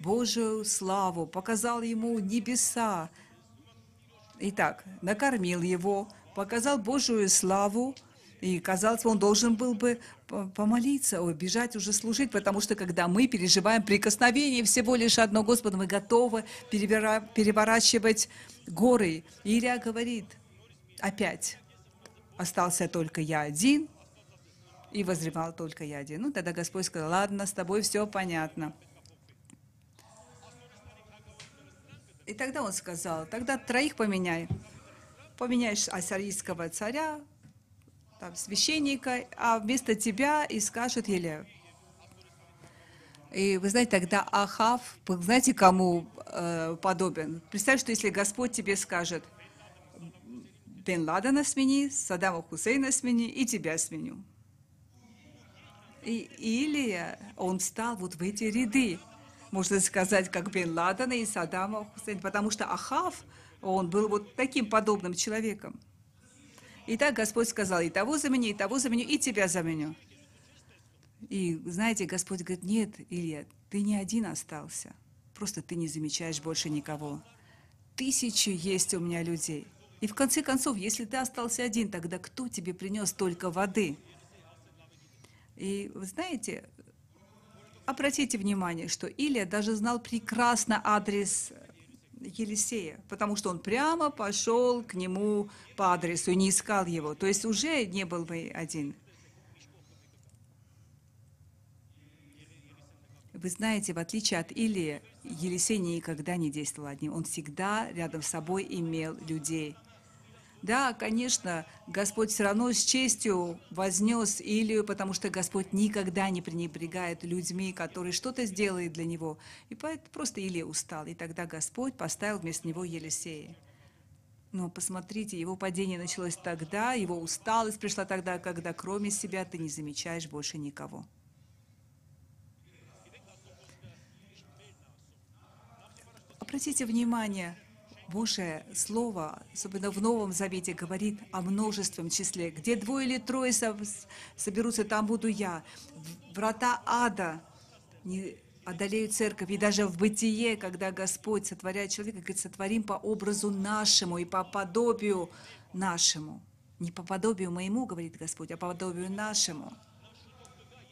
Божию славу, показал ему небеса. Итак, накормил его, показал Божию славу, и, казалось, он должен был бы помолиться, ой, бежать уже служить, потому что когда мы переживаем прикосновение всего лишь одно Господа, мы готовы переворачивать горы. И Илья говорит, опять, остался только я один, и возревал только я один. Ну, тогда Господь сказал, ладно, с тобой все понятно. И тогда он сказал, тогда троих поменяй. Поменяешь ассирийского царя, там, священника, а вместо тебя и скажет Еле. И вы знаете, тогда Ахав, знаете, кому э, подобен? Представь, что если Господь тебе скажет, Бен Ладена смени, Саддама Хусейна смени и тебя сменю. И, или он встал вот в эти ряды можно сказать, как Бен Ладена и Саддама Хусейн, потому что Ахав, он был вот таким подобным человеком. И так Господь сказал, и того заменю, и того заменю, и тебя заменю. И знаете, Господь говорит, нет, Илья, ты не один остался. Просто ты не замечаешь больше никого. Тысячи есть у меня людей. И в конце концов, если ты остался один, тогда кто тебе принес только воды? И вы знаете, Обратите внимание, что Илия даже знал прекрасно адрес Елисея, потому что он прямо пошел к нему по адресу и не искал его. То есть уже не был бы один. Вы знаете, в отличие от Илии, Елисей никогда не действовал одним. Он всегда рядом с собой имел людей – да, конечно, Господь все равно с честью вознес Илию, потому что Господь никогда не пренебрегает людьми, которые что-то сделают для него. И поэтому просто Илия устал. И тогда Господь поставил вместо него Елисея. Но посмотрите, его падение началось тогда, его усталость пришла тогда, когда кроме себя ты не замечаешь больше никого. Обратите внимание, Божие Слово, особенно в Новом Завете, говорит о множественном числе. Где двое или трое соберутся, там буду я. Врата ада не одолеют церковь. И даже в бытие, когда Господь сотворяет человека, говорит, сотворим по образу нашему и по подобию нашему. Не по подобию моему, говорит Господь, а по подобию нашему.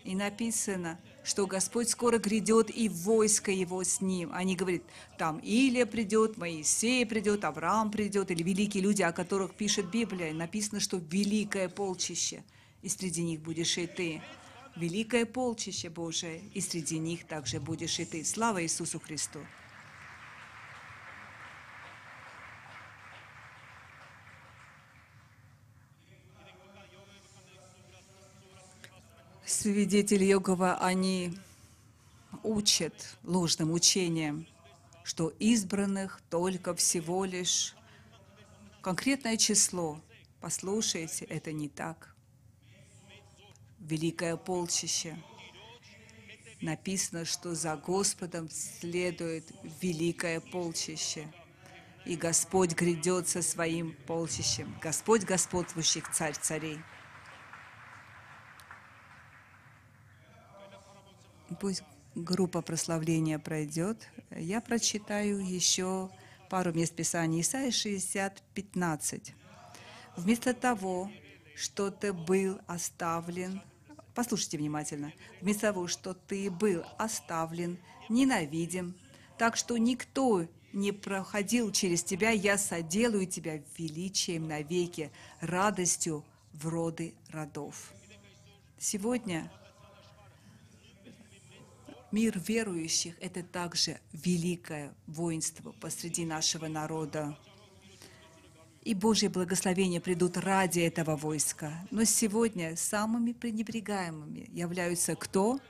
И написано – что Господь скоро грядет, и войско его с ним. Они говорят, там Илия придет, Моисей придет, Авраам придет, или великие люди, о которых пишет Библия. Написано, что великое полчище, и среди них будешь и ты. Великое полчище Божие, и среди них также будешь и ты. Слава Иисусу Христу! Свидетели Йогова, они учат ложным учением, что избранных только всего лишь конкретное число. Послушайте, это не так. Великое полчище. Написано, что за Господом следует великое полчище. и Господь грядет со своим полчищем, Господь господствующих, царь царей. Пусть группа прославления пройдет. Я прочитаю еще пару мест Писания. Исайя 60, 15. Вместо того, что ты был оставлен, послушайте внимательно, вместо того, что ты был оставлен, ненавидим, так что никто не проходил через тебя, я соделаю тебя величием навеки, радостью в роды родов. Сегодня мир верующих – это также великое воинство посреди нашего народа. И Божье благословения придут ради этого войска. Но сегодня самыми пренебрегаемыми являются кто?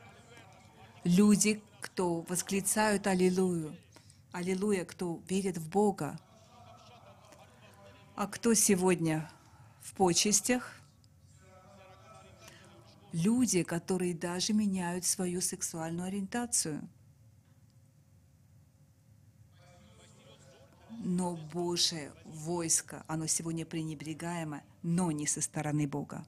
Люди, кто восклицают «Аллилуйю», Аллилуйя, кто верит в Бога. А кто сегодня в почестях? Люди, которые даже меняют свою сексуальную ориентацию. Но Божие войско, оно сегодня пренебрегаемо, но не со стороны Бога.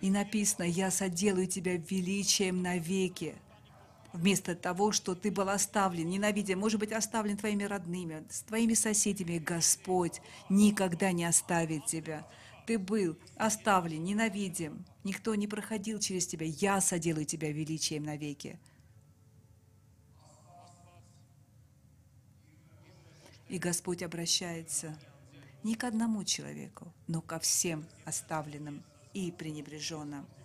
И написано, «Я соделаю тебя величием навеки» вместо того, что ты был оставлен, ненавидя, может быть, оставлен твоими родными, с твоими соседями, Господь никогда не оставит тебя. Ты был оставлен, ненавидим, никто не проходил через тебя, я соделаю тебя величием навеки. И Господь обращается не к одному человеку, но ко всем оставленным и пренебреженным –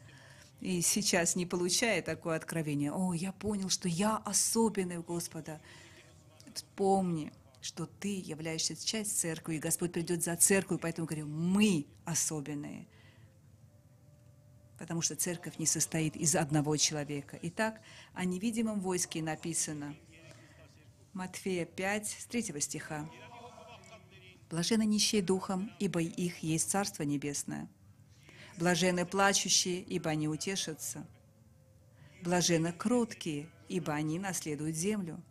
и сейчас, не получая такое откровение, «О, я понял, что я особенный у Господа», помни, что ты являешься часть церкви, и Господь придет за церковь, поэтому говорю, мы особенные. Потому что церковь не состоит из одного человека. Итак, о невидимом войске написано. Матфея 5, с 3 стиха. «Блажены нищие духом, ибо их есть Царство Небесное». Блажены плачущие, ибо они утешатся. Блажены кроткие, ибо они наследуют землю.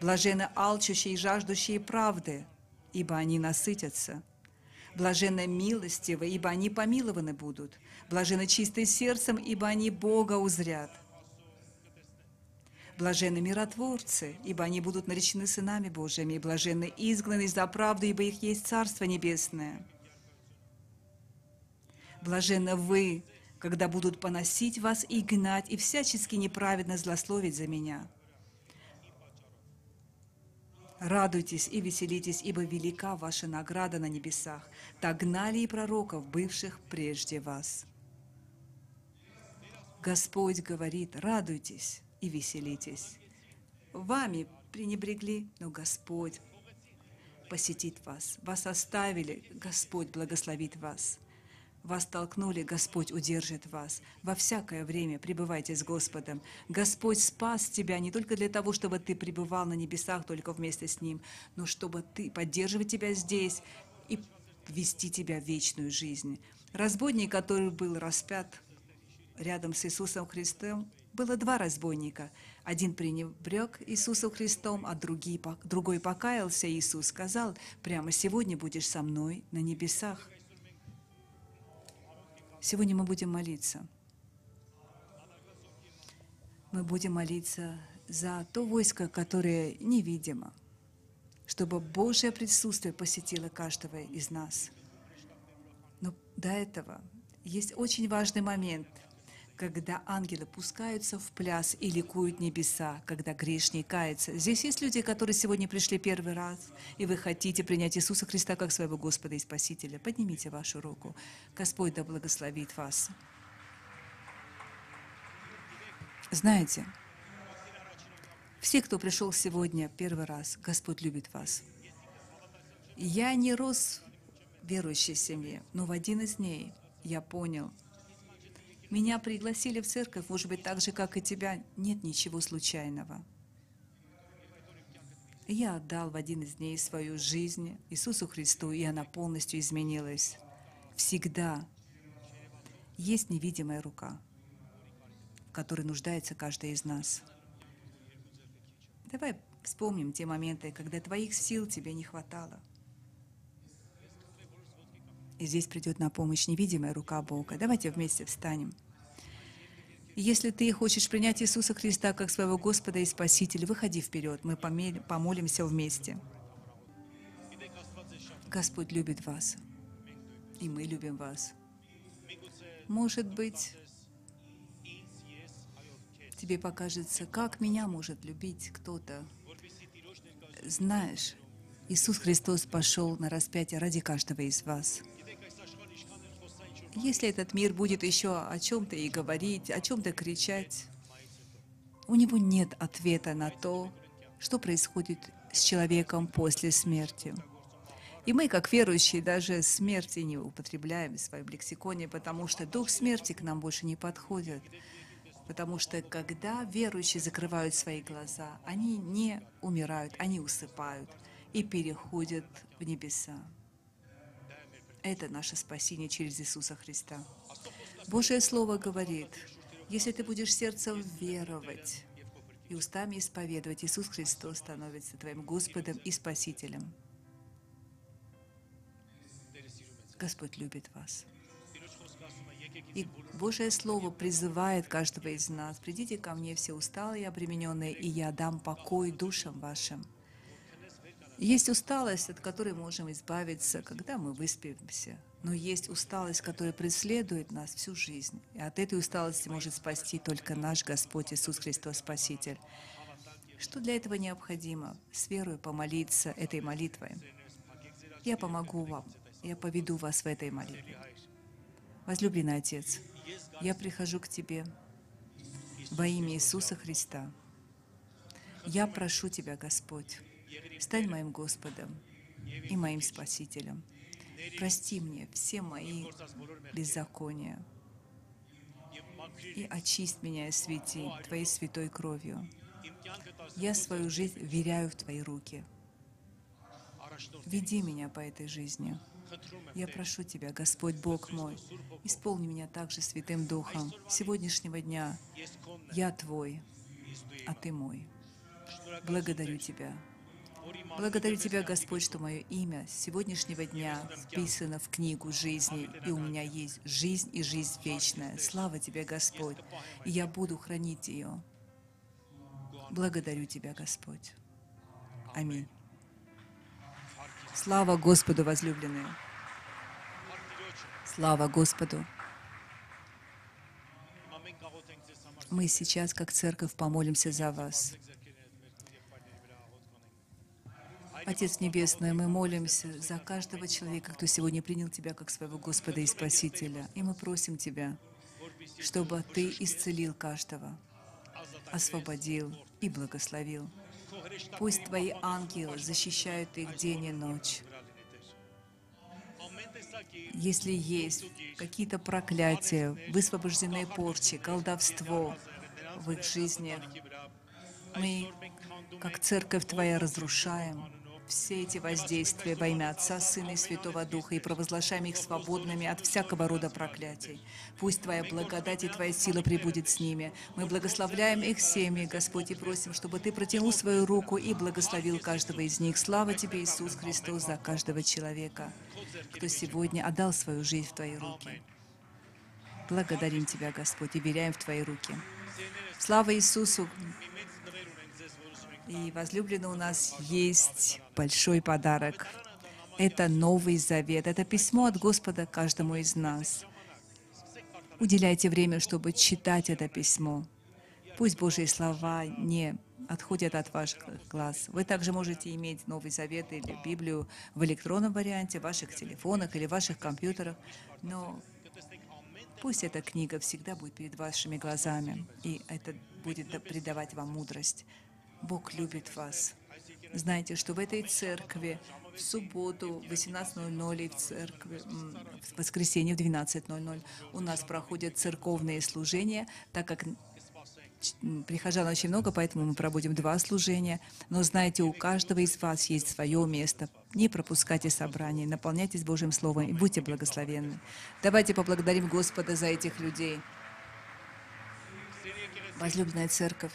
Блажены алчущие и жаждущие правды, ибо они насытятся. Блажены милостивые, ибо они помилованы будут. Блажены чистые сердцем, ибо они Бога узрят. Блажены миротворцы, ибо они будут наречены сынами Божьими. Блажены изгнанные за правду, ибо их есть Царство Небесное. Блаженны вы, когда будут поносить вас и гнать, и всячески неправедно злословить за меня. Радуйтесь и веселитесь, ибо велика ваша награда на небесах. Так гнали и пророков, бывших прежде вас. Господь говорит, радуйтесь и веселитесь. Вами пренебрегли, но Господь посетит вас. Вас оставили, Господь благословит вас. Вас толкнули, Господь удержит вас. Во всякое время пребывайте с Господом. Господь спас тебя не только для того, чтобы ты пребывал на небесах только вместе с Ним, но чтобы ты поддерживать тебя здесь и вести тебя в вечную жизнь. Разбойник, который был распят рядом с Иисусом Христом, было два разбойника. Один пренебрег Иисусом Христом, а другой покаялся. Иисус сказал, прямо сегодня будешь со мной на небесах. Сегодня мы будем молиться. Мы будем молиться за то войско, которое невидимо, чтобы Божье присутствие посетило каждого из нас. Но до этого есть очень важный момент – когда ангелы пускаются в пляс и ликуют небеса, когда грешник кается. Здесь есть люди, которые сегодня пришли первый раз, и вы хотите принять Иисуса Христа как своего Господа и Спасителя. Поднимите вашу руку. Господь да благословит вас. Знаете, все, кто пришел сегодня первый раз, Господь любит вас. Я не рос в верующей семье, но в один из дней я понял – меня пригласили в церковь, может быть, так же, как и тебя. Нет ничего случайного. Я отдал в один из дней свою жизнь Иисусу Христу, и она полностью изменилась. Всегда есть невидимая рука, в которой нуждается каждый из нас. Давай Вспомним те моменты, когда твоих сил тебе не хватало. И здесь придет на помощь невидимая рука Бога. Давайте вместе встанем. Если ты хочешь принять Иисуса Христа как своего Господа и Спасителя, выходи вперед, мы помолимся вместе. Господь любит вас, и мы любим вас. Может быть, тебе покажется, как меня может любить кто-то. Знаешь, Иисус Христос пошел на распятие ради каждого из вас. Если этот мир будет еще о чем-то и говорить, о чем-то кричать, у него нет ответа на то, что происходит с человеком после смерти. И мы, как верующие, даже смерти не употребляем в своем лексиконе, потому что дух смерти к нам больше не подходит. Потому что когда верующие закрывают свои глаза, они не умирают, они усыпают и переходят в небеса. Это наше спасение через Иисуса Христа. Божье Слово говорит, если ты будешь сердцем веровать и устами исповедовать, Иисус Христос становится твоим Господом и Спасителем. Господь любит вас. И Божье Слово призывает каждого из нас, «Придите ко мне все усталые и обремененные, и я дам покой душам вашим». Есть усталость, от которой можем избавиться, когда мы выспимся. Но есть усталость, которая преследует нас всю жизнь. И от этой усталости может спасти только наш Господь Иисус Христос Спаситель. Что для этого необходимо? С верой помолиться этой молитвой. Я помогу вам. Я поведу вас в этой молитве. Возлюбленный Отец, я прихожу к Тебе во имя Иисуса Христа. Я прошу Тебя, Господь, Стань моим Господом и моим Спасителем. Прости мне все мои беззакония и очисть меня и свети Твоей святой кровью. Я свою жизнь веряю в Твои руки. Веди меня по этой жизни. Я прошу Тебя, Господь Бог мой, исполни меня также Святым Духом. сегодняшнего дня я Твой, а Ты мой. Благодарю Тебя Благодарю Тебя, Господь, что мое имя с сегодняшнего дня вписано в книгу жизни, и у меня есть жизнь и жизнь вечная. Слава Тебе, Господь, и я буду хранить ее. Благодарю Тебя, Господь. Аминь. Слава Господу, возлюбленные. Слава Господу. Мы сейчас, как церковь, помолимся за вас. Отец Небесный, мы молимся за каждого человека, кто сегодня принял Тебя как своего Господа и Спасителя. И мы просим Тебя, чтобы Ты исцелил каждого, освободил и благословил. Пусть Твои ангелы защищают их день и ночь. Если есть какие-то проклятия, высвобожденные порчи, колдовство в их жизнях, мы, как церковь Твоя, разрушаем все эти воздействия во имя Отца, Сына и Святого Духа и провозглашаем их свободными от всякого рода проклятий. Пусть Твоя благодать и Твоя сила прибудет с ними. Мы благословляем их семьи, Господь, и просим, чтобы Ты протянул свою руку и благословил каждого из них. Слава Тебе, Иисус Христос, за каждого человека, кто сегодня отдал свою жизнь в Твои руки. Благодарим Тебя, Господь, и веряем в Твои руки. Слава Иисусу! И, возлюбленный, у нас есть большой подарок. Это Новый Завет. Это письмо от Господа каждому из нас. Уделяйте время, чтобы читать это письмо. Пусть Божьи слова не отходят от ваших глаз. Вы также можете иметь Новый Завет или Библию в электронном варианте, в ваших телефонах или в ваших компьютерах, но пусть эта книга всегда будет перед вашими глазами, и это будет придавать вам мудрость. Бог любит вас. Знаете, что в этой церкви в субботу в 18.00 и в церкви в воскресенье в 12.00 у нас проходят церковные служения, так как прихожан очень много, поэтому мы проводим два служения. Но знаете, у каждого из вас есть свое место. Не пропускайте собрания, наполняйтесь Божьим Словом и будьте благословенны. Давайте поблагодарим Господа за этих людей. Возлюбленная церковь,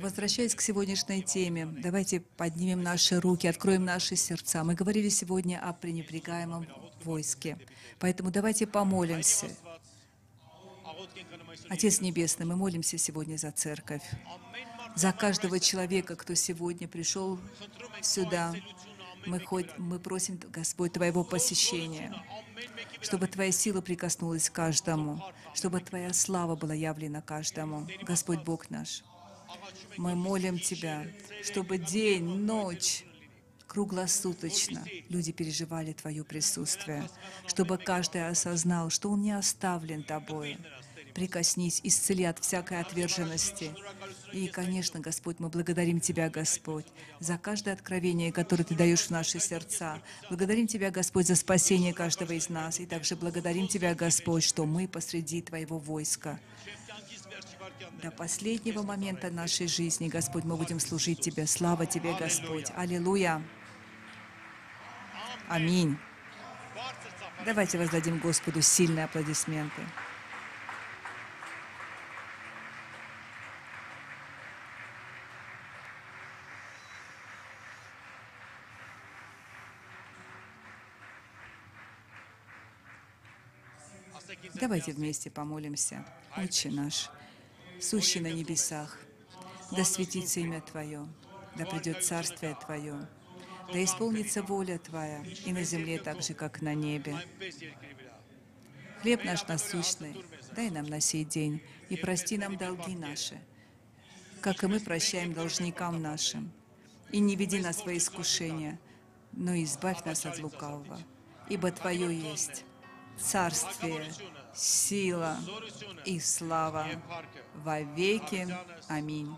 Возвращаясь к сегодняшней теме, давайте поднимем наши руки, откроем наши сердца. Мы говорили сегодня о пренебрегаемом войске. Поэтому давайте помолимся. Отец Небесный, мы молимся сегодня за церковь, за каждого человека, кто сегодня пришел сюда. Мы, хоть, мы просим, Господь, Твоего посещения, чтобы Твоя сила прикоснулась к каждому, чтобы Твоя слава была явлена каждому. Господь Бог наш, мы молим Тебя, чтобы день, ночь, круглосуточно люди переживали Твое присутствие, чтобы каждый осознал, что он не оставлен Тобой. Прикоснись, исцели от всякой отверженности. И, конечно, Господь, мы благодарим Тебя, Господь, за каждое откровение, которое Ты даешь в наши сердца. Благодарим Тебя, Господь, за спасение каждого из нас. И также благодарим Тебя, Господь, что мы посреди Твоего войска. До последнего момента нашей жизни, Господь, мы будем служить Тебе. Слава Тебе, Господь. Аллилуйя. Аминь. Давайте воздадим Господу сильные аплодисменты. Давайте вместе помолимся. Отче наш, сущий на небесах, да светится имя Твое, да придет Царствие Твое, да исполнится воля Твоя и на земле так же, как на небе. Хлеб наш насущный, дай нам на сей день, и прости нам долги наши, как и мы прощаем должникам нашим. И не веди нас во искушение, но избавь нас от лукавого, ибо Твое есть царствие, сила и слава во веки. Аминь.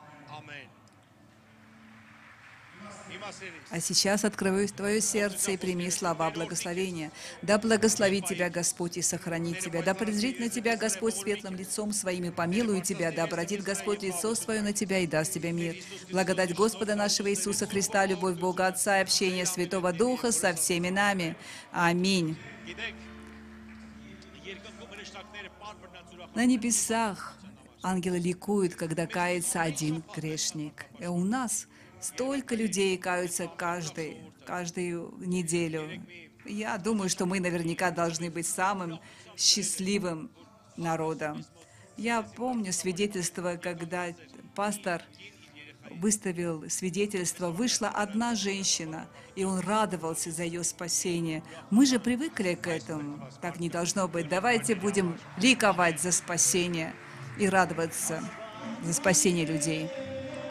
А сейчас открываю твое сердце и прими слова благословения. Да благословит тебя Господь и сохранит тебя. Да презрит на тебя Господь светлым лицом своим и помилует тебя. Да обратит Господь лицо свое на тебя и даст тебе мир. Благодать Господа нашего Иисуса Христа, любовь Бога Отца и общение Святого Духа со всеми нами. Аминь. На небесах ангелы ликуют, когда кается один грешник. И у нас столько людей каются каждый, каждую неделю. Я думаю, что мы наверняка должны быть самым счастливым народом. Я помню свидетельство, когда пастор выставил свидетельство, вышла одна женщина, и он радовался за ее спасение. Мы же привыкли к этому. Так не должно быть. Давайте будем ликовать за спасение и радоваться за спасение людей.